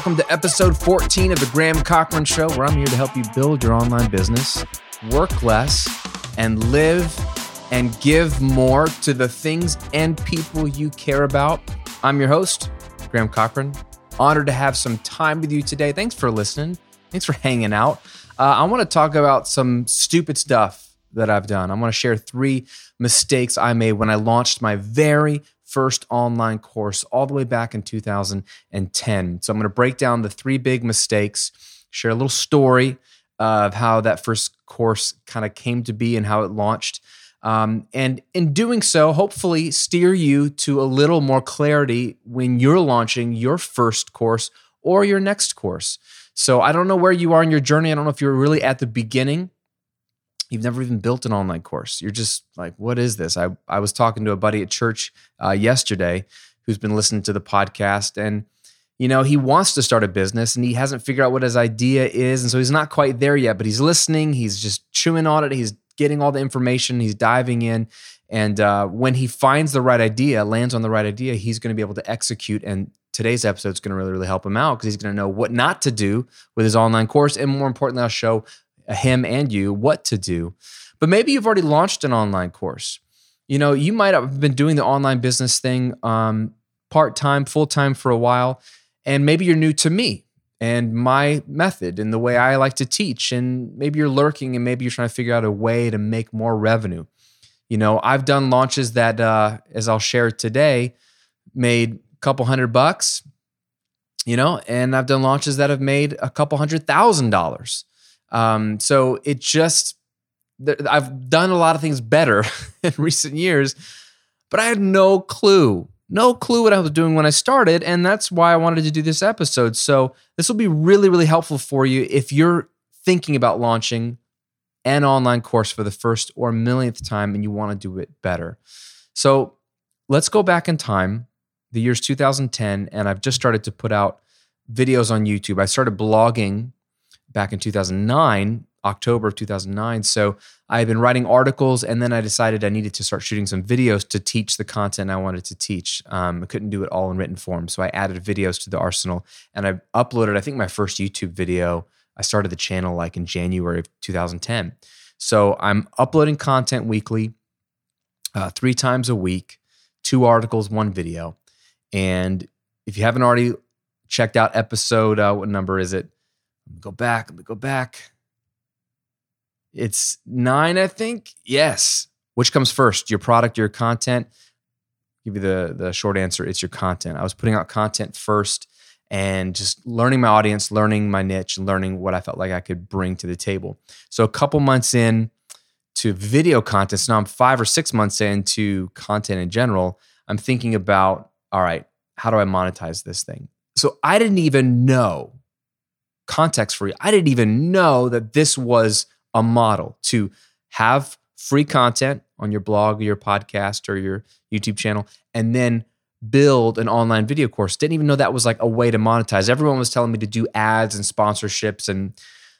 welcome to episode 14 of the Graham Cochran Show, where I'm here to help you build your online business, work less, and live and give more to the things and people you care about. I'm your host, Graham Cochran. Honored to have some time with you today. Thanks for listening. Thanks for hanging out. Uh, I want to talk about some stupid stuff that I've done. I want to share three mistakes I made when I launched my very first online course all the way back in 2010. So I'm going to break down the three big mistakes, share a little story of how that first course kind of came to be and how it launched. Um, and in doing so, hopefully steer you to a little more clarity when you're launching your first course or your next course. So I don't know where you are in your journey. I don't know if you're really at the beginning you've never even built an online course. You're just like, what is this? I, I was talking to a buddy at church uh, yesterday who's been listening to the podcast and you know he wants to start a business and he hasn't figured out what his idea is and so he's not quite there yet but he's listening he's just chewing on it he's getting all the information he's diving in and uh, when he finds the right idea lands on the right idea he's going to be able to execute and today's episode is going to really really help him out because he's going to know what not to do with his online course and more importantly i'll show him and you what to do. But maybe you've already launched an online course. You know, you might have been doing the online business thing um, part time, full time for a while, and maybe you're new to me and my method and the way I like to teach. And maybe you're lurking and maybe you're trying to figure out a way to make more revenue. You know, I've done launches that, uh, as I'll share today, made a couple hundred bucks, you know, and I've done launches that have made a couple hundred thousand dollars. Um, so it just, I've done a lot of things better in recent years, but I had no clue, no clue what I was doing when I started. And that's why I wanted to do this episode. So this will be really, really helpful for you if you're thinking about launching an online course for the first or millionth time and you want to do it better. So let's go back in time. The year's 2010, and I've just started to put out videos on YouTube. I started blogging back in 2009, October of 2009. So I had been writing articles, and then I decided I needed to start shooting some videos to teach the content I wanted to teach. Um, I couldn't do it all in written form, so I added videos to the arsenal, and I uploaded. I think my first YouTube video. I started the channel like in January of 2010. So I'm uploading content weekly, uh, three times a week, two articles, one video. And if you haven't already checked out episode, uh, what number is it? Let me go back. Let me go back. It's nine, I think. Yes. Which comes first, your product, your content? Give you the the short answer. It's your content. I was putting out content first and just learning my audience, learning my niche, learning what I felt like I could bring to the table. So a couple months in to video content, so now I'm five or six months into content in general. I'm thinking about, all right, how do I monetize this thing? So I didn't even know context for you. I didn't even know that this was a model to have free content on your blog or your podcast or your YouTube channel and then build an online video course. Didn't even know that was like a way to monetize. Everyone was telling me to do ads and sponsorships and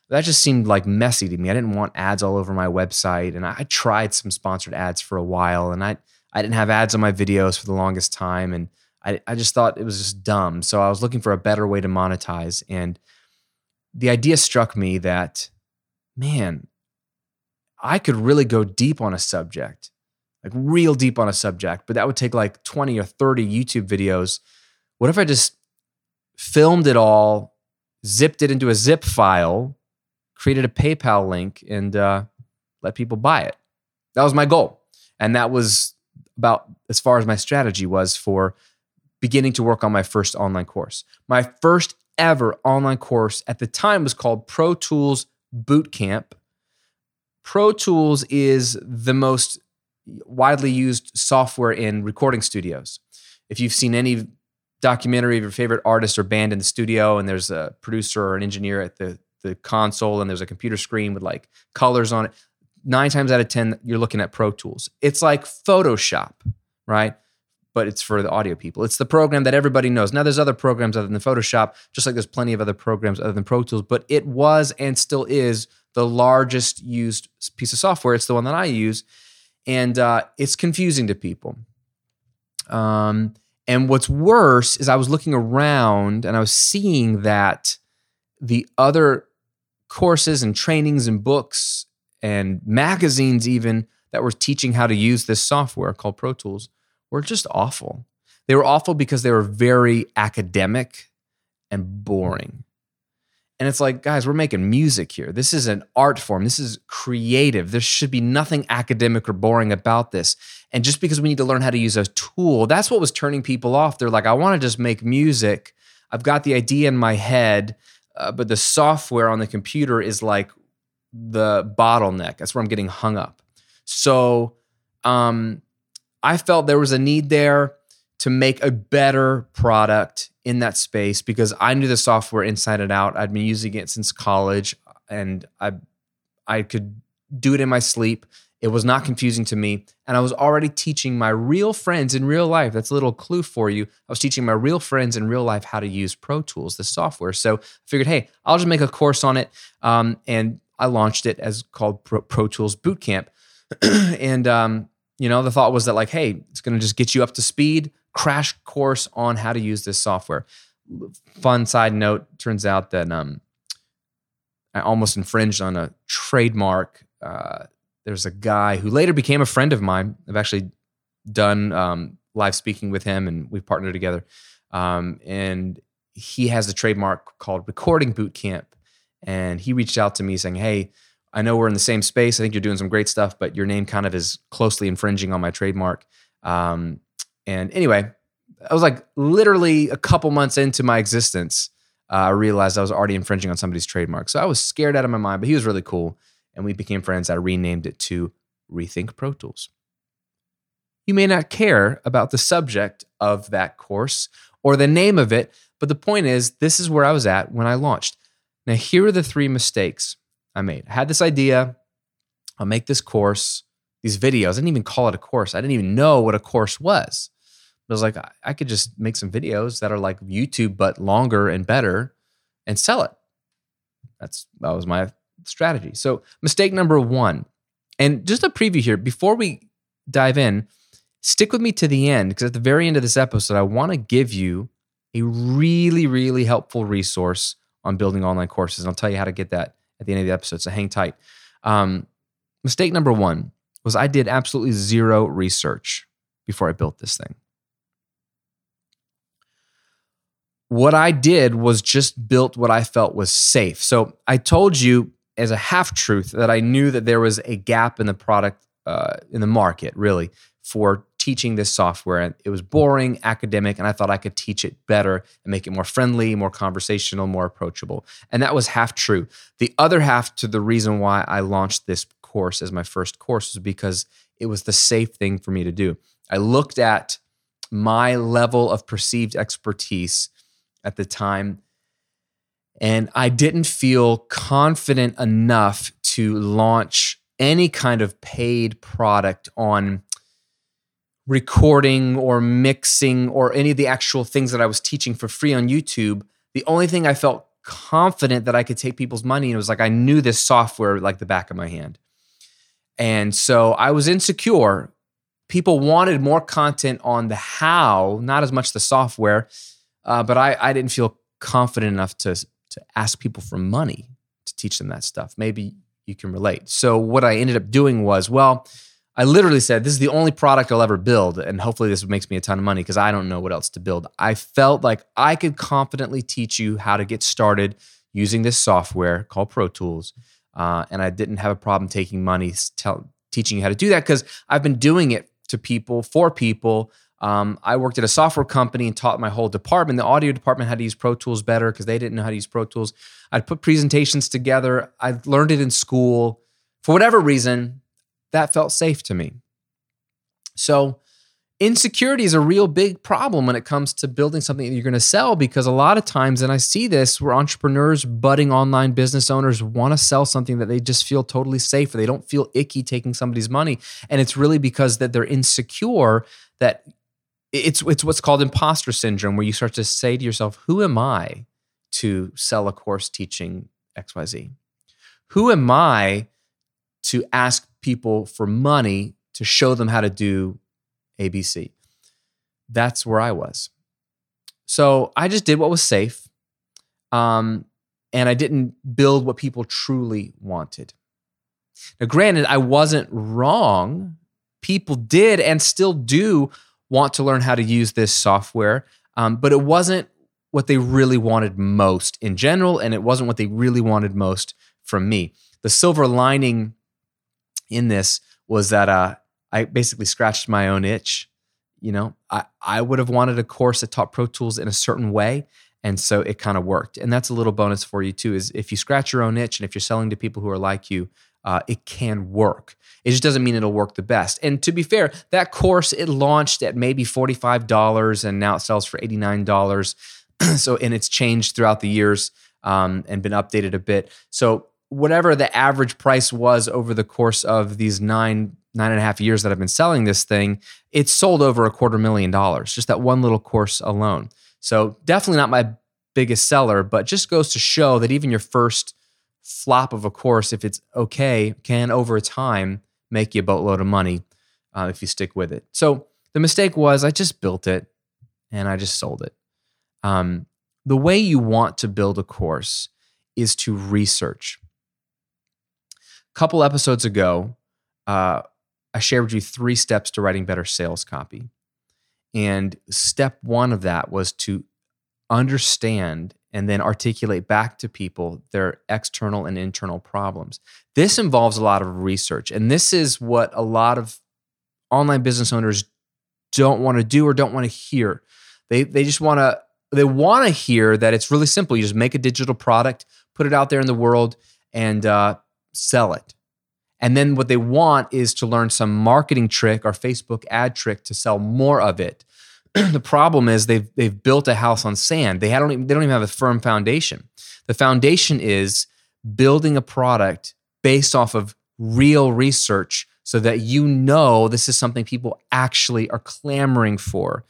that just seemed like messy to me. I didn't want ads all over my website and I tried some sponsored ads for a while and I I didn't have ads on my videos for the longest time and I, I just thought it was just dumb. So I was looking for a better way to monetize and the idea struck me that, man, I could really go deep on a subject, like real deep on a subject, but that would take like 20 or 30 YouTube videos. What if I just filmed it all, zipped it into a zip file, created a PayPal link, and uh, let people buy it? That was my goal. And that was about as far as my strategy was for beginning to work on my first online course. My first ever online course at the time was called Pro Tools Bootcamp. Pro Tools is the most widely used software in recording studios. If you've seen any documentary of your favorite artist or band in the studio, and there's a producer or an engineer at the, the console, and there's a computer screen with like colors on it, nine times out of 10, you're looking at Pro Tools. It's like Photoshop, right? But it's for the audio people. It's the program that everybody knows. Now, there's other programs other than Photoshop, just like there's plenty of other programs other than Pro Tools, but it was and still is the largest used piece of software. It's the one that I use, and uh, it's confusing to people. Um, And what's worse is I was looking around and I was seeing that the other courses and trainings and books and magazines, even that were teaching how to use this software called Pro Tools, were just awful. They were awful because they were very academic and boring. And it's like, guys, we're making music here. This is an art form. This is creative. There should be nothing academic or boring about this. And just because we need to learn how to use a tool, that's what was turning people off. They're like, I want to just make music. I've got the idea in my head, uh, but the software on the computer is like the bottleneck. That's where I'm getting hung up. So um, I felt there was a need there to make a better product in that space because I knew the software inside and out. I'd been using it since college and I I could do it in my sleep. It was not confusing to me. And I was already teaching my real friends in real life. That's a little clue for you. I was teaching my real friends in real life how to use Pro Tools, the software. So I figured, hey, I'll just make a course on it. Um, and I launched it as called Pro, Pro Tools Bootcamp. and, um, you know, the thought was that, like, hey, it's going to just get you up to speed crash course on how to use this software. Fun side note turns out that um, I almost infringed on a trademark. Uh, there's a guy who later became a friend of mine. I've actually done um, live speaking with him and we've partnered together. Um, and he has a trademark called Recording Bootcamp. And he reached out to me saying, Hey, I know we're in the same space. I think you're doing some great stuff, but your name kind of is closely infringing on my trademark. Um, and anyway, I was like literally a couple months into my existence, uh, I realized I was already infringing on somebody's trademark. So I was scared out of my mind, but he was really cool. And we became friends. I renamed it to Rethink Pro Tools. You may not care about the subject of that course or the name of it, but the point is, this is where I was at when I launched. Now, here are the three mistakes I made. I had this idea, I'll make this course these videos. I didn't even call it a course. I didn't even know what a course was. I was like, I could just make some videos that are like YouTube but longer and better and sell it. That's that was my strategy. So mistake number one, and just a preview here before we dive in, stick with me to the end because at the very end of this episode, I want to give you a really, really helpful resource on building online courses. And I'll tell you how to get that at the end of the episode. So hang tight. Um, mistake number one was I did absolutely zero research before I built this thing. What I did was just built what I felt was safe. So I told you as a half truth that I knew that there was a gap in the product, uh, in the market, really, for teaching this software. And it was boring, academic, and I thought I could teach it better and make it more friendly, more conversational, more approachable. And that was half true. The other half to the reason why I launched this course as my first course was because it was the safe thing for me to do. I looked at my level of perceived expertise at the time, and I didn't feel confident enough to launch any kind of paid product on recording or mixing or any of the actual things that I was teaching for free on YouTube. The only thing I felt confident that I could take people's money and it was like I knew this software like the back of my hand. And so I was insecure. People wanted more content on the how, not as much the software, uh, but I, I didn't feel confident enough to, to ask people for money to teach them that stuff. Maybe you can relate. So what I ended up doing was, well, I literally said, this is the only product I'll ever build. And hopefully this makes me a ton of money because I don't know what else to build. I felt like I could confidently teach you how to get started using this software called Pro Tools uh, and I didn't have a problem taking money, tell, teaching you how to do that because I've been doing it to people, for people. Um, I worked at a software company and taught my whole department, the audio department, how to use Pro Tools better because they didn't know how to use Pro Tools. I'd put presentations together. I learned it in school. For whatever reason, that felt safe to me. So insecurity is a real big problem when it comes to building something that you're going to sell because a lot of times and i see this where entrepreneurs budding online business owners want to sell something that they just feel totally safe or they don't feel icky taking somebody's money and it's really because that they're insecure that it's it's what's called imposter syndrome where you start to say to yourself who am i to sell a course teaching xyz who am i to ask people for money to show them how to do ABC. that's where I was. So I just did what was safe. Um, and I didn't build what people truly wanted. Now, granted, I wasn't wrong. People did and still do want to learn how to use this software, um, but it wasn't what they really wanted most in general, and it wasn't what they really wanted most from me. The silver lining in this was that uh, I basically scratched my own itch. You know, I, I would have wanted a course that taught Pro Tools in a certain way. And so it kind of worked. And that's a little bonus for you too, is if you scratch your own itch and if you're selling to people who are like you, uh, it can work. It just doesn't mean it'll work the best. And to be fair, that course, it launched at maybe $45 and now it sells for $89. so, and it's changed throughout the years um, and been updated a bit. So, whatever the average price was over the course of these nine nine and a half years that I've been selling this thing, it's sold over a quarter million dollars, just that one little course alone. So definitely not my biggest seller, but just goes to show that even your first flop of a course, if it's okay, can over time make you a boatload of money uh, if you stick with it. So the mistake was I just built it and I just sold it. Um, the way you want to build a course is to research. Couple episodes ago, uh, I shared with you three steps to writing better sales copy. And step one of that was to understand and then articulate back to people their external and internal problems. This involves a lot of research. And this is what a lot of online business owners don't want to do or don't want to hear. They, they just want to they want to hear that it's really simple. You just make a digital product, put it out there in the world, and uh, sell it. And then what they want is to learn some marketing trick or Facebook ad trick to sell more of it. the problem is they've they've built a house on sand. They don't even, they don't even have a firm foundation. The foundation is building a product based off of real research so that you know this is something people actually are clamoring for.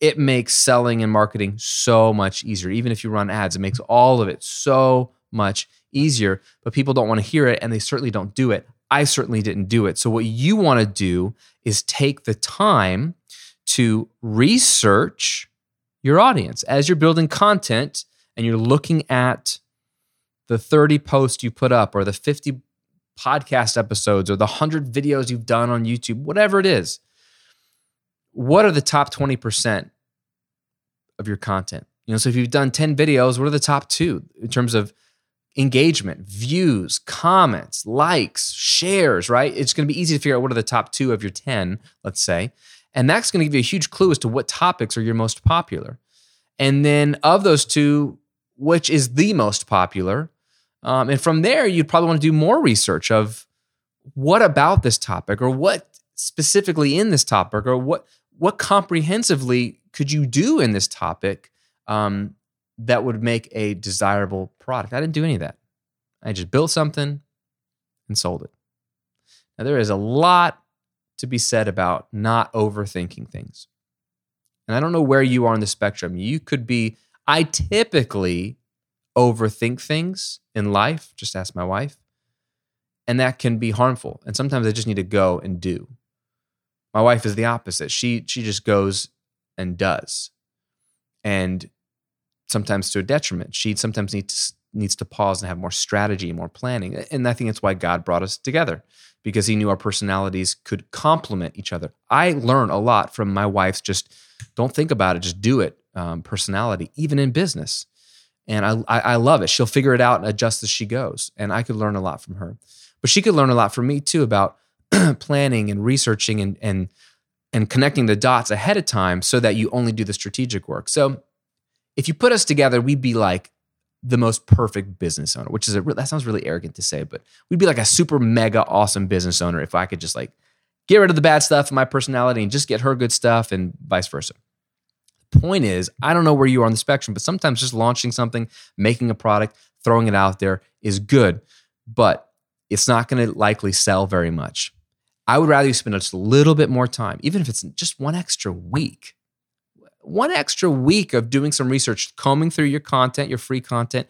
It makes selling and marketing so much easier. Even if you run ads, it makes all of it so much easier, but people don't want to hear it and they certainly don't do it. I certainly didn't do it. So, what you want to do is take the time to research your audience as you're building content and you're looking at the 30 posts you put up or the 50 podcast episodes or the 100 videos you've done on YouTube, whatever it is. What are the top 20% of your content? You know, so if you've done 10 videos, what are the top two in terms of engagement, views, comments, likes, shares, right? It's going to be easy to figure out what are the top two of your 10, let's say. And that's going to give you a huge clue as to what topics are your most popular. And then of those two, which is the most popular? Um, and from there, you'd probably want to do more research of what about this topic or what specifically in this topic or what what comprehensively could you do in this topic um, that would make a desirable product. I didn't do any of that. I just built something and sold it. Now, there is a lot to be said about not overthinking things. And I don't know where you are on the spectrum. You could be, I typically overthink things in life, just ask my wife. And that can be harmful. And sometimes I just need to go and do. My wife is the opposite. She she just goes and does. And sometimes to a detriment. She sometimes needs needs to pause and have more strategy, more planning. And I think that's why God brought us together because he knew our personalities could complement each other. I learn a lot from my wife's just don't think about it, just do it um, personality, even in business. And I, I, I love it. She'll figure it out and adjust as she goes. And I could learn a lot from her. But she could learn a lot from me too about planning and researching and, and, and connecting the dots ahead of time so that you only do the strategic work. So if you put us together, we'd be like the most perfect business owner, which is a, that sounds really arrogant to say, but we'd be like a super mega awesome business owner if I could just like get rid of the bad stuff in my personality and just get her good stuff and vice versa. Point is, I don't know where you are on the spectrum, but sometimes just launching something, making a product, throwing it out there is good, but it's not going to likely sell very much. I would rather you spend just a little bit more time, even if it's just one extra week one extra week of doing some research, combing through your content, your free content,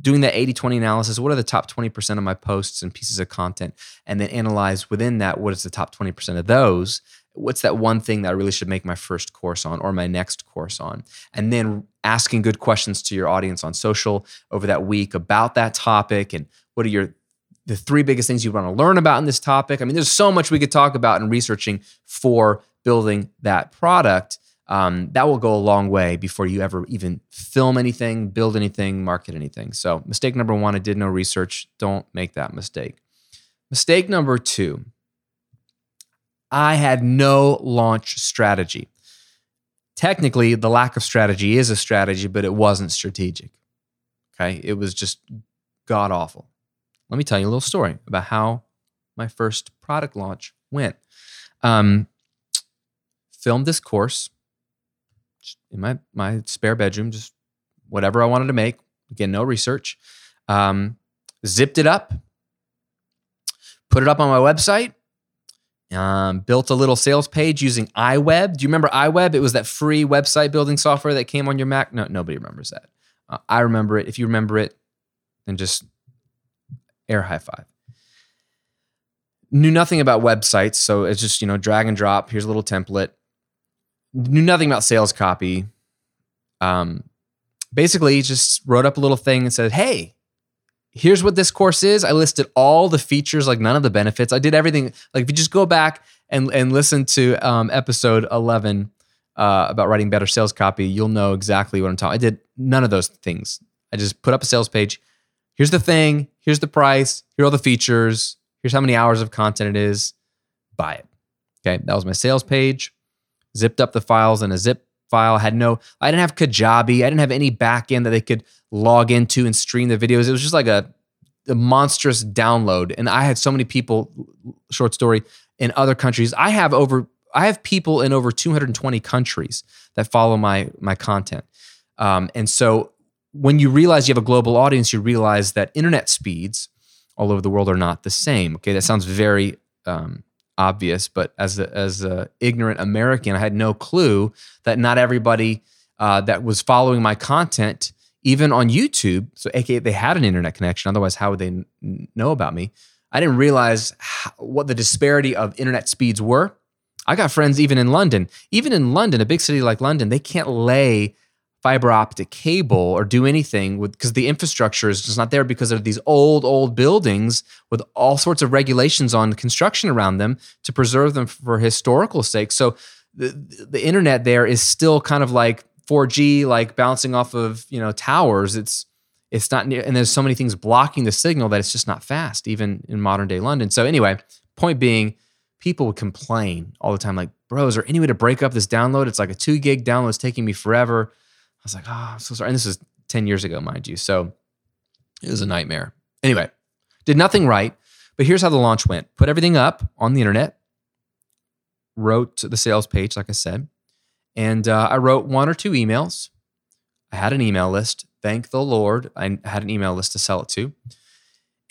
doing that 80 20 analysis. What are the top 20% of my posts and pieces of content? And then analyze within that what is the top 20% of those? what's that one thing that I really should make my first course on or my next course on? And then asking good questions to your audience on social over that week about that topic and what are your the three biggest things you want to learn about in this topic. I mean, there's so much we could talk about in researching for building that product. Um, that will go a long way before you ever even film anything, build anything, market anything. So, mistake number one, I did no research. Don't make that mistake. Mistake number two, I had no launch strategy. Technically, the lack of strategy is a strategy, but it wasn't strategic. Okay. It was just god awful. Let me tell you a little story about how my first product launch went. Um, filmed this course in my, my spare bedroom, just whatever I wanted to make. Again, no research. Um, zipped it up, put it up on my website, um, built a little sales page using iWeb. Do you remember iWeb? It was that free website building software that came on your Mac. No, nobody remembers that. Uh, I remember it. If you remember it, then just air high five. Knew nothing about websites, so it's just you know drag and drop. Here's a little template. Knew nothing about sales copy. Um, basically, just wrote up a little thing and said, "Hey, here's what this course is. I listed all the features, like none of the benefits. I did everything. Like if you just go back and and listen to um, episode 11 uh, about writing better sales copy, you'll know exactly what I'm talking. I did none of those things. I just put up a sales page. Here's the thing. Here's the price. Here are all the features. Here's how many hours of content it is. Buy it. Okay, that was my sales page. Zipped up the files in a zip file. Had no, I didn't have Kajabi. I didn't have any backend that they could log into and stream the videos. It was just like a, a monstrous download. And I had so many people, short story, in other countries. I have over, I have people in over 220 countries that follow my my content. Um, and so when you realize you have a global audience, you realize that internet speeds all over the world are not the same. Okay, that sounds very um, obvious, but as a, as a ignorant American, I had no clue that not everybody uh, that was following my content, even on YouTube, so aka they had an internet connection. Otherwise, how would they n- know about me? I didn't realize how, what the disparity of internet speeds were. I got friends even in London. Even in London, a big city like London, they can't lay fiber optic cable or do anything with because the infrastructure is just not there because of these old old buildings with all sorts of regulations on construction around them to preserve them for historical sake. So the, the internet there is still kind of like 4G like bouncing off of you know towers. It's it's not and there's so many things blocking the signal that it's just not fast even in modern day London. So anyway point being people would complain all the time like bro is there any way to break up this download? It's like a 2 gig download it's taking me forever was like, oh, I'm so sorry. And this is 10 years ago, mind you. So it was a nightmare. Anyway, did nothing right. But here's how the launch went put everything up on the internet, wrote the sales page, like I said, and uh, I wrote one or two emails. I had an email list. Thank the Lord. I had an email list to sell it to.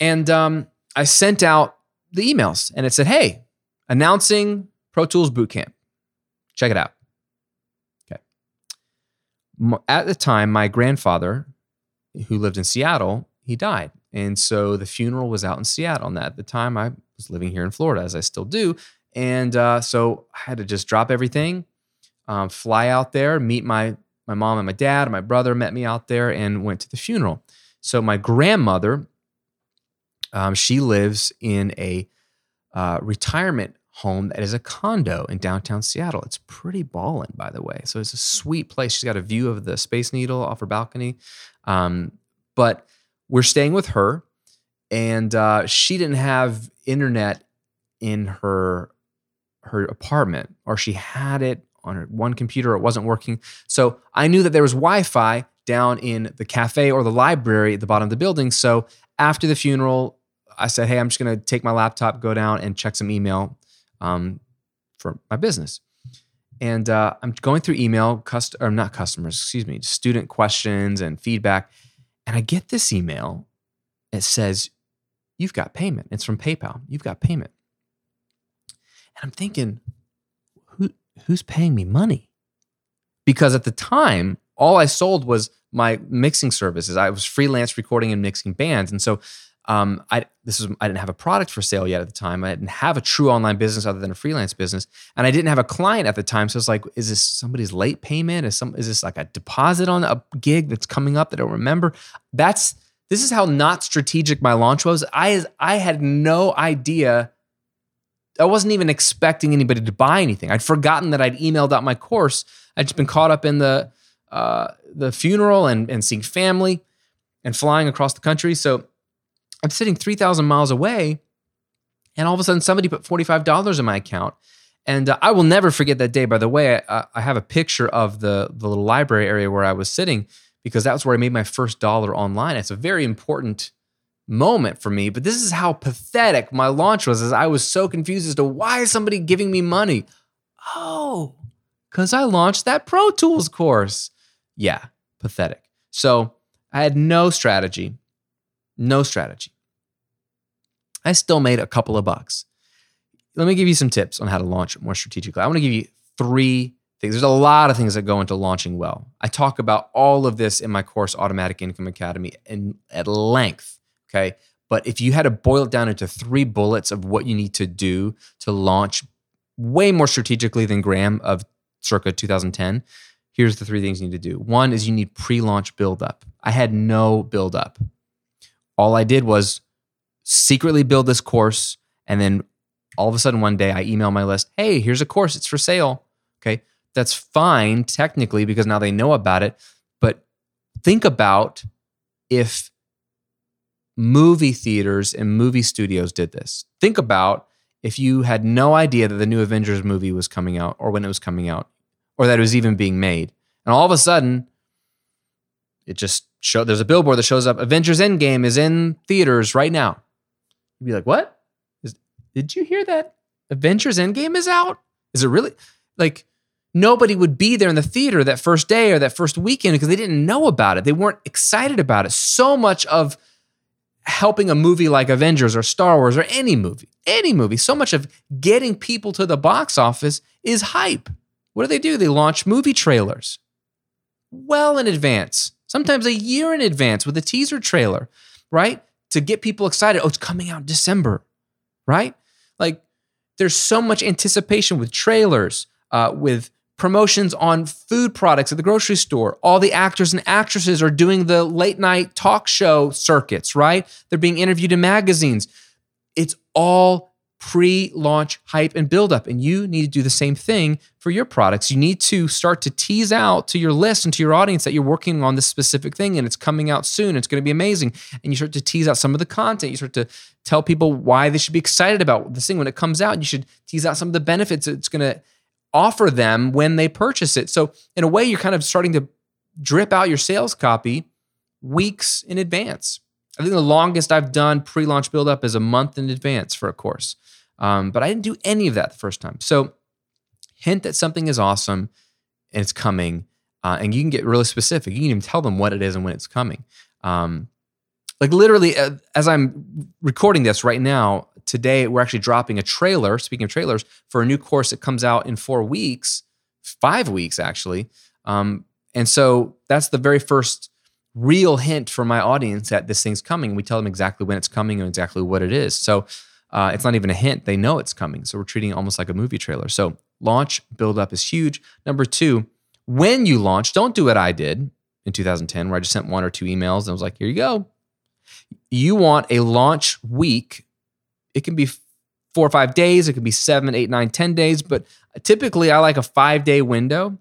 And um, I sent out the emails and it said, hey, announcing Pro Tools Bootcamp. Check it out at the time, my grandfather, who lived in Seattle, he died. And so the funeral was out in Seattle. And at the time, I was living here in Florida, as I still do. And uh, so I had to just drop everything, um, fly out there, meet my my mom and my dad. and My brother met me out there and went to the funeral. So my grandmother, um, she lives in a uh, retirement home that is a condo in downtown Seattle. It's pretty ballin', by the way. So it's a sweet place. She's got a view of the Space Needle off her balcony. Um, but we're staying with her, and uh, she didn't have internet in her her apartment, or she had it on her one computer. It wasn't working. So I knew that there was Wi-Fi down in the cafe or the library at the bottom of the building. So after the funeral, I said, "Hey, I'm just going to take my laptop, go down and check some email." Um, for my business. And uh, I'm going through email, cust- or not customers, excuse me, student questions and feedback. And I get this email. It says, You've got payment. It's from PayPal. You've got payment. And I'm thinking, Who, Who's paying me money? Because at the time, all I sold was my mixing services. I was freelance recording and mixing bands. And so Um, I this was I didn't have a product for sale yet at the time. I didn't have a true online business other than a freelance business, and I didn't have a client at the time. So it's like, is this somebody's late payment? Is some is this like a deposit on a gig that's coming up that I don't remember? That's this is how not strategic my launch was. I I had no idea. I wasn't even expecting anybody to buy anything. I'd forgotten that I'd emailed out my course. I'd just been caught up in the uh, the funeral and and seeing family and flying across the country. So I'm sitting 3,000 miles away, and all of a sudden somebody put $45 in my account. And uh, I will never forget that day. By the way, I, I, have a picture of the, the little library area where I was sitting because that was where I made my first dollar online. It's a very important moment for me. But this is how pathetic my launch was. As I was so confused as to why is somebody giving me money? Oh, because I launched that Pro Tools course. Yeah, pathetic. So I had no strategy. No strategy. I still made a couple of bucks. Let me give you some tips on how to launch more strategically. I want to give you three things. There's a lot of things that go into launching well. I talk about all of this in my course, Automatic Income Academy, in, at length. Okay. But if you had to boil it down into three bullets of what you need to do to launch way more strategically than Graham of circa 2010, here's the three things you need to do. One is you need pre launch buildup. I had no buildup all I did was secretly build this course. And then all of a sudden, one day I email my list, hey, here's a course, it's for sale. Okay. That's fine technically because now they know about it. But think about if movie theaters and movie studios did this. Think about if you had no idea that the new Avengers movie was coming out or when it was coming out or that it was even being made. And all of a sudden, it just show there's a billboard that shows up Avengers Endgame is in theaters right now. You'd be like, "What? Is, did you hear that Avengers Endgame is out? Is it really like nobody would be there in the theater that first day or that first weekend because they didn't know about it. They weren't excited about it. So much of helping a movie like Avengers or Star Wars or any movie, any movie, so much of getting people to the box office is hype. What do they do? They launch movie trailers well in advance sometimes a year in advance with a teaser trailer, right? To get people excited. Oh, it's coming out in December, right? Like there's so much anticipation with trailers, uh, with promotions on food products at the grocery store. All the actors and actresses are doing the late night talk show circuits, right? They're being interviewed in magazines. It's all pre launch hype and buildup. And you need to do the same thing for your products. You need to start to tease out to your list and to your audience that you're working on this specific thing and it's coming out soon. It's going to be amazing. And you start to tease out some of the content. You start to tell people why they should be excited about this thing when it comes out. You should tease out some of the benefits it's going to offer them when they purchase it. So, in a way, you're kind of starting to drip out your sales copy weeks in advance. I think the longest I've done pre launch buildup is a month in advance for a course. Um, but I didn't do any of that the first time. So, hint that something is awesome and it's coming. Uh, and you can get really specific. You can even tell them what it is and when it's coming. Um, like literally, uh, as I'm recording this right now, today we're actually dropping a trailer. Speaking of trailers, for a new course that comes out in four weeks, five weeks actually. Um, and so that's the very first real hint for my audience that this thing's coming. We tell them exactly when it's coming and exactly what it is. So uh, it's not even a hint. They know it's coming. So we're treating it almost like a movie trailer. So launch, build up is huge. Number two, when you launch, don't do what I did in 2010, where I just sent one or two emails and I was like, here you go. You want a launch week. It can be four or five days, it could be seven, eight, nine, ten days, but typically I like a five day window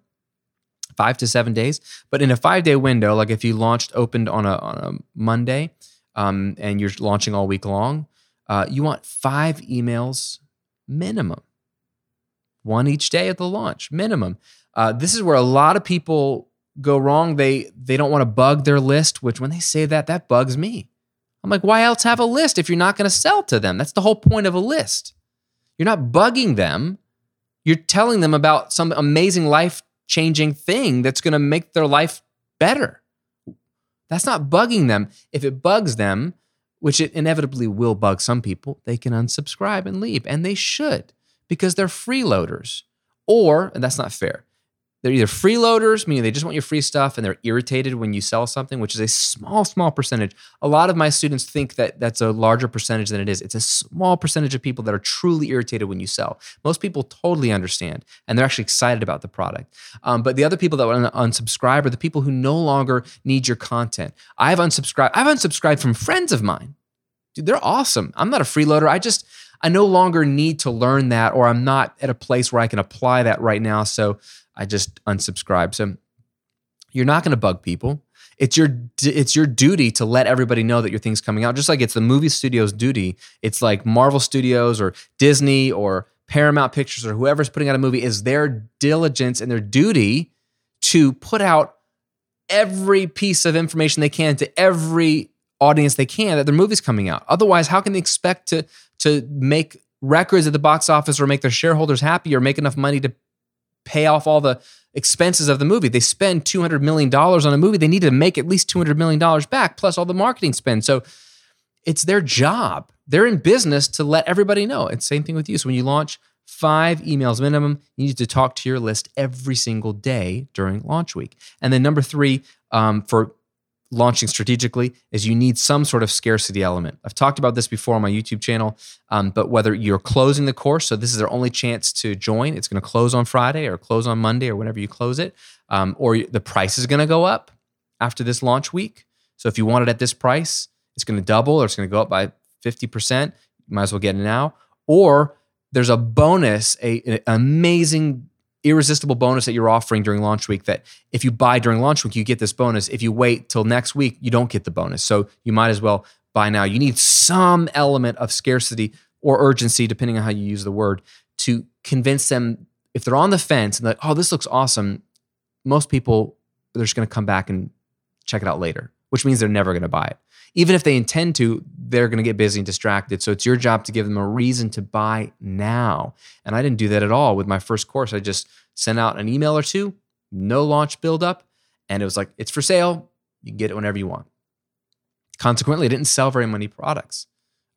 five to seven days. But in a five day window, like if you launched opened on a on a Monday, um, and you're launching all week long, uh, you want five emails minimum, one each day at the launch minimum. Uh, this is where a lot of people go wrong. They they don't want to bug their list, which when they say that, that bugs me. I'm like, why else have a list if you're not going to sell to them? That's the whole point of a list. You're not bugging them. You're telling them about some amazing life changing thing that's going to make their life better. That's not bugging them. If it bugs them, which it inevitably will bug some people, they can unsubscribe and leave. And they should because they're freeloaders. Or, and that's not fair, They're either freeloaders, meaning they just want your free stuff and they're irritated when you sell something, which is a small, small percentage. A lot of my students think that that's a larger percentage than it is. It's a small percentage of people that are truly irritated when you sell. Most people totally understand and they're actually excited about the product. Um, but the other people that unsubscribe are the people who no longer need your content. I've unsubscribed. I've unsubscribed from friends of mine. Dude, they're awesome. I'm not a freeloader. I just, I no longer need to learn that, or I'm not at a place where I can apply that right now. So I just unsubscribe. So you're not going to bug people. It's your it's your duty to let everybody know that your thing's coming out. Just like it's the movie studio's duty. It's like Marvel Studios or Disney or Paramount Pictures or whoever's putting out a movie is their diligence and their duty to put out every piece of information they can to every audience they can that their movie's coming out. Otherwise, how can they expect to to make records at the box office or make their shareholders happy or make enough money to pay off all the expenses of the movie. They spend $200 million on a movie. They need to make at least $200 million back, plus all the marketing spend. So it's their job. They're in business to let everybody know. It's same thing with you. So when you launch five emails minimum, you need to talk to your list every single day during launch week. And then number three, um, for launching strategically is you need some sort of scarcity element. I've talked about this before on my YouTube channel, um, but whether you're closing the course, so this is their only chance to join, it's going to close on Friday or close on Monday or whenever you close it, um, or the price is going to go up after this launch week. So if you want it at this price, it's going to double or it's going to go up by 50%. You might as well get it now. Or there's a bonus, a, an amazing irresistible bonus that you're offering during launch week that if you buy during launch week, you get this bonus. If you wait till next week, you don't get the bonus. So you might as well buy now. You need some element of scarcity or urgency, depending on how you use the word, to convince them if they're on the fence and like, oh, this looks awesome. Most people, they're just going to come back and check it out later, which means they're never going to buy it even if they intend to, they're going to get busy and distracted. So it's your job to give them a reason to buy now. And I didn't do that at all with my first course. I just sent out an email or two, no launch buildup, and it was like, it's for sale. You can get it whenever you want. Consequently, I didn't sell very many products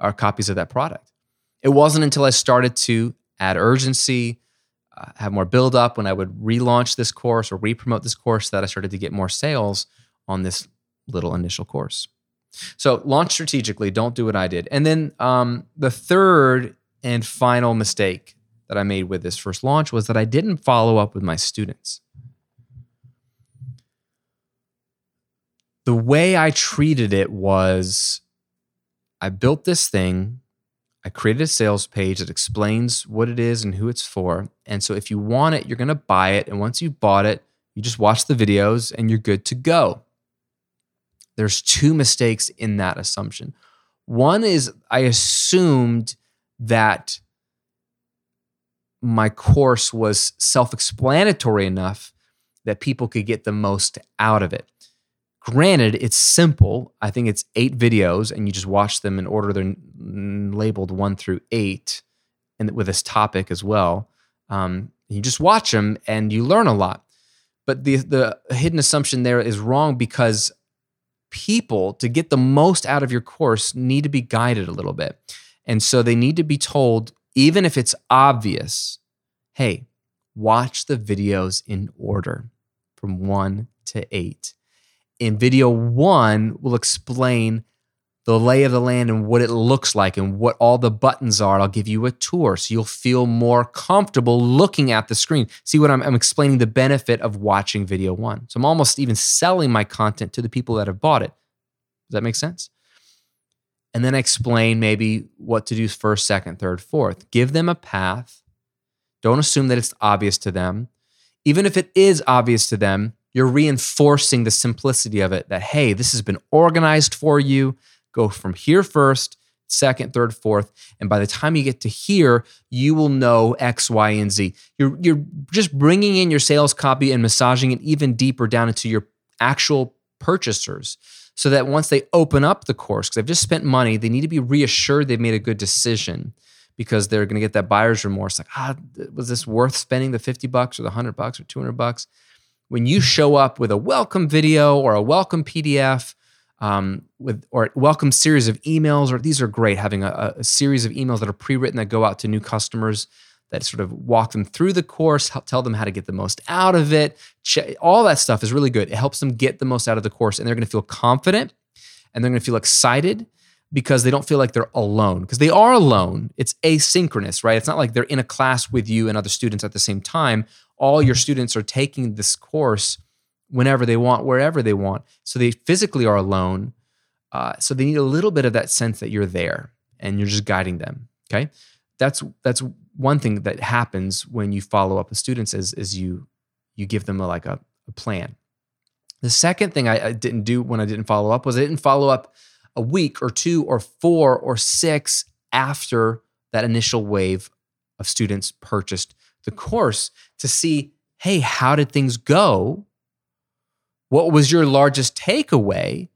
or copies of that product. It wasn't until I started to add urgency, uh, have more buildup when I would relaunch this course or re promote this course that I started to get more sales on this little initial course. So launch strategically. Don't do what I did. And then um, the third and final mistake that I made with this first launch was that I didn't follow up with my students. The way I treated it was I built this thing, I created a sales page that explains what it is and who it's for. And so if you want it, you're going to buy it. And once you bought it, you just watch the videos and you're good to go. There's two mistakes in that assumption. One is I assumed that my course was self explanatory enough that people could get the most out of it. Granted, it's simple. I think it's eight videos, and you just watch them in order they're labeled one through eight, and with this topic as well. Um, you just watch them and you learn a lot. But the the hidden assumption there is wrong because people to get the most out of your course need to be guided a little bit. And so they need to be told, even if it's obvious, hey, watch the videos in order from one to eight. In video one, we'll explain the lay of the land and what it looks like and what all the buttons are. I'll give you a tour so you'll feel more comfortable looking at the screen. See what I'm, I'm, explaining the benefit of watching video one. So I'm almost even selling my content to the people that have bought it. Does that make sense? And then explain maybe what to do first, second, third, fourth. Give them a path. Don't assume that it's obvious to them. Even if it is obvious to them, you're reinforcing the simplicity of it that, hey, this has been organized for you Go from here first, second, third, fourth. And by the time you get to here, you will know X, Y, and Z. You're, you're just bringing in your sales copy and massaging it even deeper down into your actual purchasers so that once they open up the course, because they've just spent money, they need to be reassured they've made a good decision because they're going to get that buyer's remorse like, ah, was this worth spending the 50 bucks or the 100 bucks or 200 bucks? When you show up with a welcome video or a welcome PDF um, with or welcome series of emails, or these are great. Having a, a series of emails that are pre-written that go out to new customers that sort of walk them through the course, help tell them how to get the most out of it. All that stuff is really good. It helps them get the most out of the course and they're going to feel confident and they're going to feel excited because they don't feel like they're alone because they are alone. It's asynchronous, right? It's not like they're in a class with you and other students at the same time. All your students are taking this course whenever they want, wherever they want. So they physically are alone. Uh, so they need a little bit of that sense that you're there and you're just guiding them. Okay, that's that's one thing that happens when you follow up with students is is you you give them a, like a, a plan. The second thing I, I didn't do when I didn't follow up was I didn't follow up a week or two or four or six after that initial wave of students purchased the course to see hey, how did things go? What was your largest takeaway?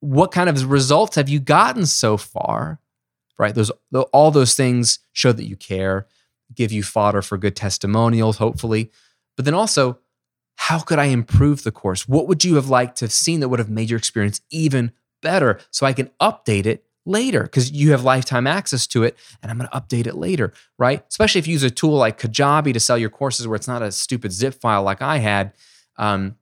What kind of results have you gotten so far? Right? Those all those things show that you care, give you fodder for good testimonials, hopefully. But then also, how could I improve the course? What would you have liked to have seen that would have made your experience even better so I can update it later because you have lifetime access to it and I'm going to update it later, right? Especially if you use a tool like Kajabi to sell your courses where it's not a stupid zip file like I had. Um,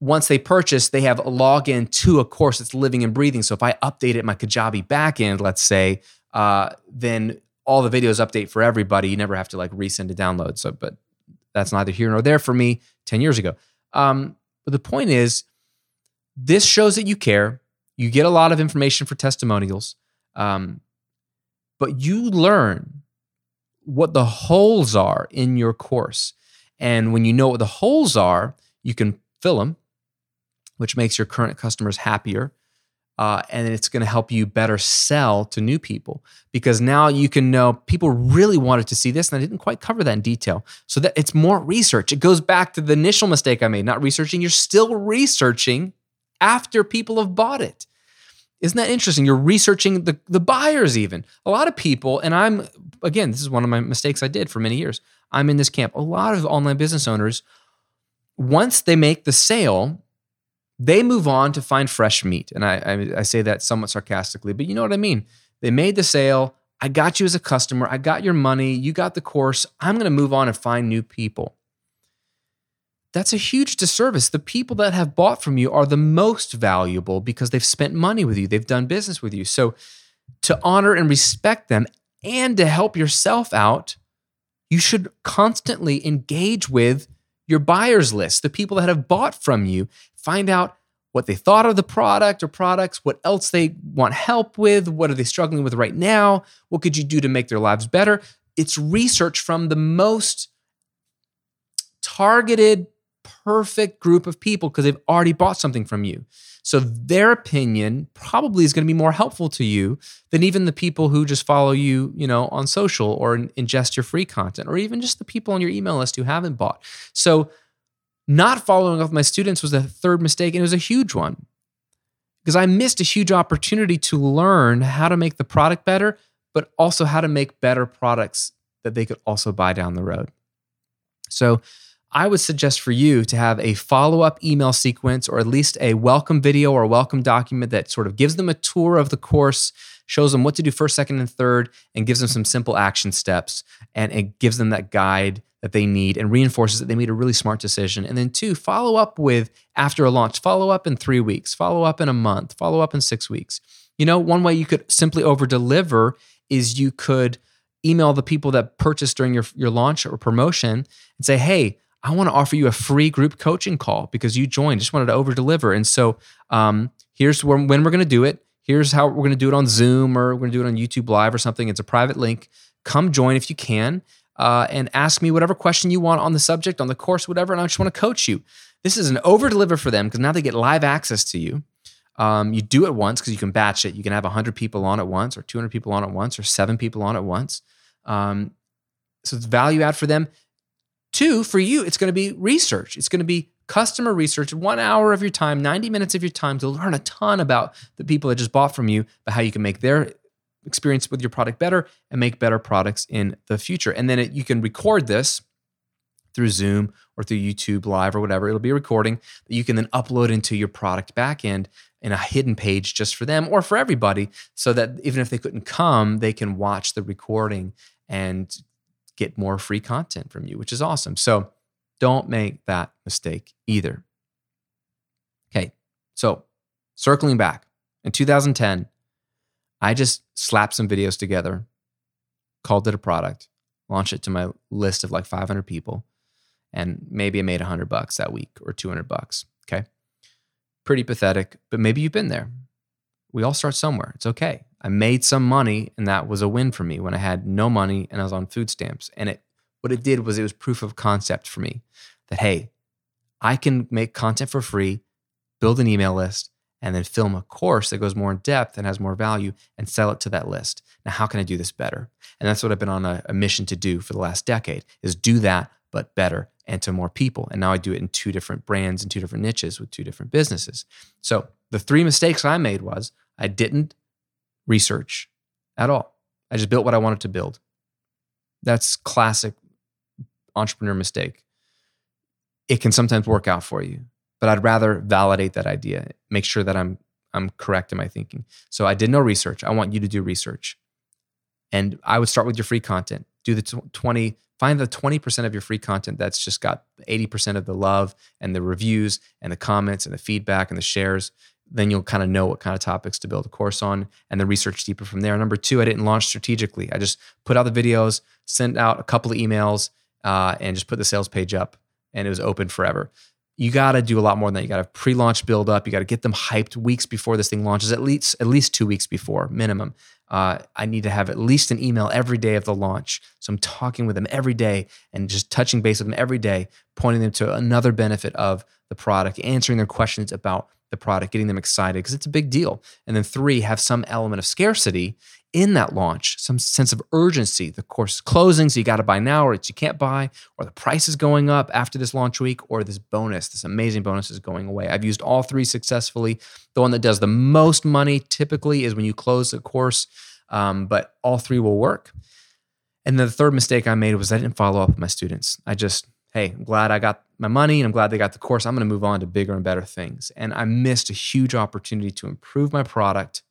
once they purchase, they have a login to a course that's living and breathing. So if I update it my Kajabi backend, let's say, uh, then all the videos update for everybody. You never have to like resend a download. So, but that's neither here nor there for me 10 years ago. Um, but the point is, this shows that you care. You get a lot of information for testimonials, um, but you learn what the holes are in your course. And when you know what the holes are, you can fill them, which makes your current customers happier. Uh, and it's going to help you better sell to new people because now you can know people really wanted to see this and i didn't quite cover that in detail so that it's more research it goes back to the initial mistake i made not researching you're still researching after people have bought it isn't that interesting? You're researching the, the buyers, even. A lot of people, and I'm, again, this is one of my mistakes I did for many years. I'm in this camp. A lot of online business owners, once they make the sale, they move on to find fresh meat. And I, I, I say that somewhat sarcastically, but you know what I mean. They made the sale. I got you as a customer. I got your money. You got the course. I'm going to move on and find new people that's a huge disservice. The people that have bought from you are the most valuable because they've spent money with you, they've done business with you. So, to honor and respect them and to help yourself out, you should constantly engage with your buyers list, the people that have bought from you. Find out what they thought of the product or products, what else they want help with, what are they struggling with right now, what could you do to make their lives better. It's research from the most targeted perfect group of people because they've already bought something from you. So their opinion probably is going to be more helpful to you than even the people who just follow you, you know, on social or ingest your free content or even just the people on your email list who haven't bought. So not following up my students was the third mistake and it was a huge one. Because I missed a huge opportunity to learn how to make the product better, but also how to make better products that they could also buy down the road. So I would suggest for you to have a follow up email sequence or at least a welcome video or welcome document that sort of gives them a tour of the course, shows them what to do first, second, and third, and gives them some simple action steps. And it gives them that guide that they need and reinforces that they made a really smart decision. And then, two, follow up with after a launch, follow up in three weeks, follow up in a month, follow up in six weeks. You know, one way you could simply over deliver is you could email the people that purchased during your, your launch or promotion and say, hey, I want to offer you a free group coaching call because you joined. Just wanted to over deliver. And so um, here's when, when we're going to do it. Here's how we're going to do it on Zoom or we're going to do it on YouTube Live or something. It's a private link. Come join if you can uh, and ask me whatever question you want on the subject, on the course, whatever. And I just want to coach you. This is an over deliver for them because now they get live access to you. Um, you do it once because you can batch it. You can have 100 people on at once, or 200 people on at once, or seven people on at once. Um, so it's value add for them. Two, for you, it's going to be research. It's going to be customer research, one hour of your time, 90 minutes of your time to learn a ton about the people that just bought from you, but how you can make their experience with your product better and make better products in the future. And then it, you can record this through Zoom or through YouTube Live or whatever. It'll be a recording that you can then upload into your product backend in a hidden page just for them or for everybody so that even if they couldn't come, they can watch the recording and get more free content from you, which is awesome. So don't make that mistake either. Okay, so circling back in 2010, I just slapped some videos together, called it a product, launched it to my list of like 500 people, and maybe I made 100 bucks that week or 200 bucks. Okay, pretty pathetic, but maybe you've been there. We all start somewhere. It's okay. I made some money, and that was a win for me when I had no money and I was on food stamps. And it, what it did was it was proof of concept for me that hey, I can make content for free, build an email list, and then film a course that goes more in depth and has more value and sell it to that list. Now, how can I do this better? And that's what I've been on a, a mission to do for the last decade is do that, but better and to more people. And now I do it in two different brands and two different niches with two different businesses. So the three mistakes I made was I didn't research at all. I just built what I wanted to build. That's classic entrepreneur mistake. It can sometimes work out for you, but I'd rather validate that idea, make sure that I'm I'm correct in my thinking. So I did no research. I want you to do research. And I would start with your free content. Do the 20 find the 20% of your free content that's just got 80% of the love and the reviews and the comments and the feedback and the shares then you'll kind of know what kind of topics to build a course on and then research deeper from there. Number two, I didn't launch strategically. I just put out the videos, sent out a couple of emails, uh, and just put the sales page up, and it was open forever. You got to do a lot more than that. You got to pre-launch build up. You got to get them hyped weeks before this thing launches, at least at least two weeks before minimum. Uh, I need to have at least an email every day of the launch. So I'm talking with them every day and just touching base with them every day, pointing them to another benefit of the product, answering their questions about the product, getting them excited because it's a big deal. And then three, have some element of scarcity in that launch, some sense of urgency. The course is closing, so you got to buy now, or it's you can't buy, or the price is going up after this launch week, or this bonus, this amazing bonus is going away. I've used all three successfully. The one that does the most money typically is when you close the course, um, but all three will work. And then the third mistake I made was I didn't follow up with my students. I just hey, I'm glad I got my money and I'm glad they got the course. I'm going to move on to bigger and better things. And I missed a huge opportunity to improve my product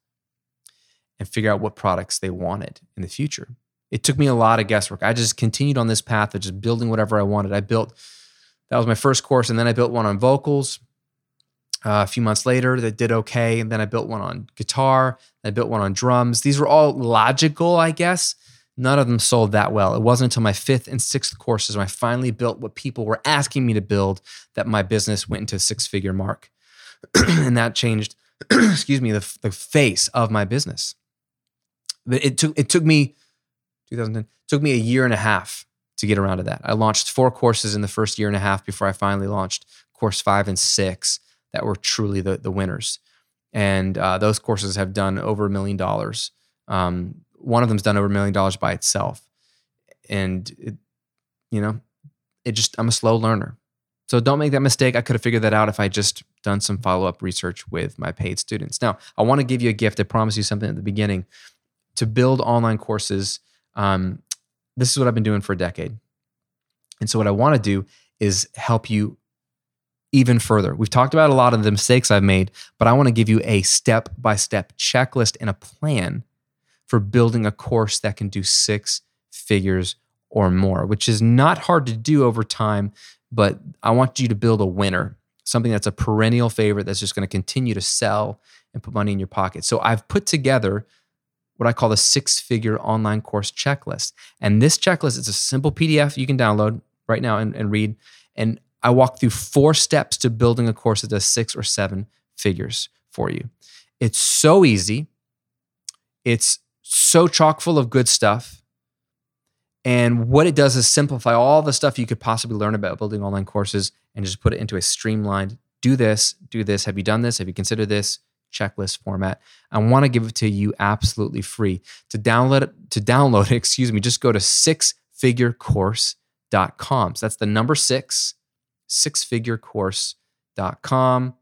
and figure out what products they wanted in the future. It took me a lot of guesswork. I just continued on this path of just building whatever I wanted. I built, that was my first course. And then I built one on vocals uh, a few months later that did okay. And then I built one on guitar. I built one on drums. These were all logical, I guess None of them sold that well. It wasn't until my fifth and sixth courses when I finally built what people were asking me to build that my business went into a six figure mark. and that changed, excuse me, the, the face of my business. But it took, it took me, 2010, took me a year and a half to get around to that. I launched four courses in the first year and a half before I finally launched course five and six that were truly the, the winners. And uh, those courses have done over a million dollars. Um, one of them's done over a million dollars by itself. And it, you know, it just I'm a slow learner. So don't make that mistake. I could have figured that out if I just done some follow-up research with my paid students. Now, I want to give you a gift. I promise you something at the beginning. To build online courses, um, this is what I've been doing for a decade. And so what I want to do is help you even further. We've talked about a lot of the mistakes I've made, but I want to give you a step-by-step checklist and a plan for building a course that can do six figures or more, which is not hard to do over time. But I want you to build a winner, something that's a perennial favorite that's just going to continue to sell and put money in your pocket. So I've put together what I call the six figure online course checklist. And this checklist is a simple PDF you can download right now and, and read. And I walk through four steps to building a course that does six or seven figures for you. It's so easy. It's so chock full of good stuff. And what it does is simplify all the stuff you could possibly learn about building online courses and just put it into a streamlined do this, do this. Have you done this? Have you considered this? Checklist format. I want to give it to you absolutely free. To download it, to download it, excuse me, just go to sixfigurecourse.com. So that's the number six, sixfigurecourse.com.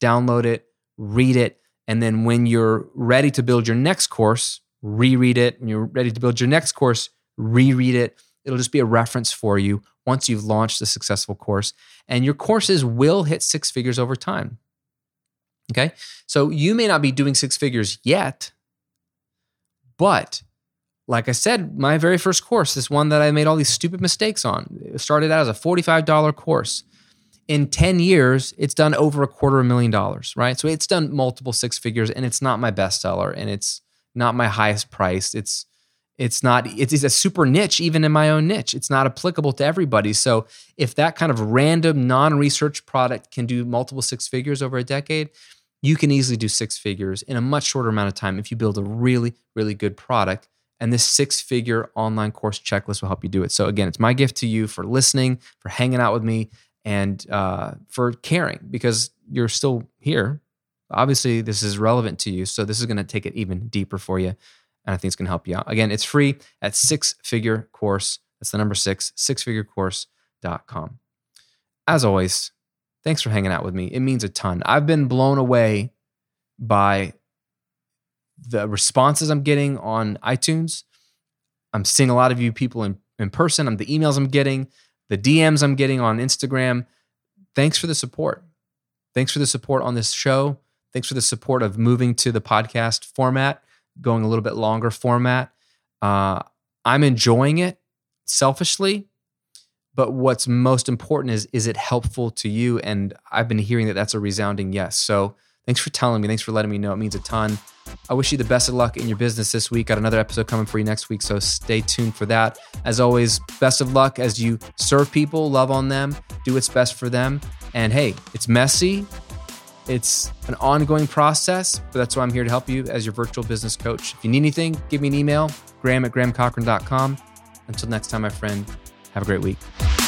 Download it, read it, and then when you're ready to build your next course, reread it. When you're ready to build your next course, reread it. It'll just be a reference for you once you've launched a successful course. And your courses will hit six figures over time. Okay. So you may not be doing six figures yet, but like I said, my very first course, this one that I made all these stupid mistakes on, it started out as a $45 course. In 10 years, it's done over a quarter of a million dollars, right? So it's done multiple six figures and it's not my bestseller and it's not my highest priced. It's it's not it's, a super niche even in my own niche. It's not applicable to everybody. So if that kind of random non-research product can do multiple six figures over a decade, you can easily do six figures in a much shorter amount of time if you build a really really good product and this six figure online course checklist will help you do it. So, again, it's my gift to you for listening, for hanging out with me, and uh, for caring because you're still here. Obviously, this is relevant to you. So, this is going to take it even deeper for you. And I think it's going to help you out. Again, it's free at six figure course. That's the number six, sixfigurecourse.com. As always, thanks for hanging out with me. It means a ton. I've been blown away by the responses I'm getting on iTunes. I'm seeing a lot of you people in, in person. I'm the emails I'm getting, the DMs I'm getting on Instagram. Thanks for the support. Thanks for the support on this show. Thanks for the support of moving to the podcast format, going a little bit longer format. Uh, I'm enjoying it selfishly, but what's most important is is it helpful to you? And I've been hearing that that's a resounding yes. So thanks for telling me. Thanks for letting me know. It means a ton. I wish you the best of luck in your business this week. Got another episode coming for you next week, so stay tuned for that. As always, best of luck as you serve people, love on them, do what's best for them. And hey, it's messy, it's an ongoing process, but that's why I'm here to help you as your virtual business coach. If you need anything, give me an email, graham at grahamcochrane.com. Until next time, my friend, have a great week.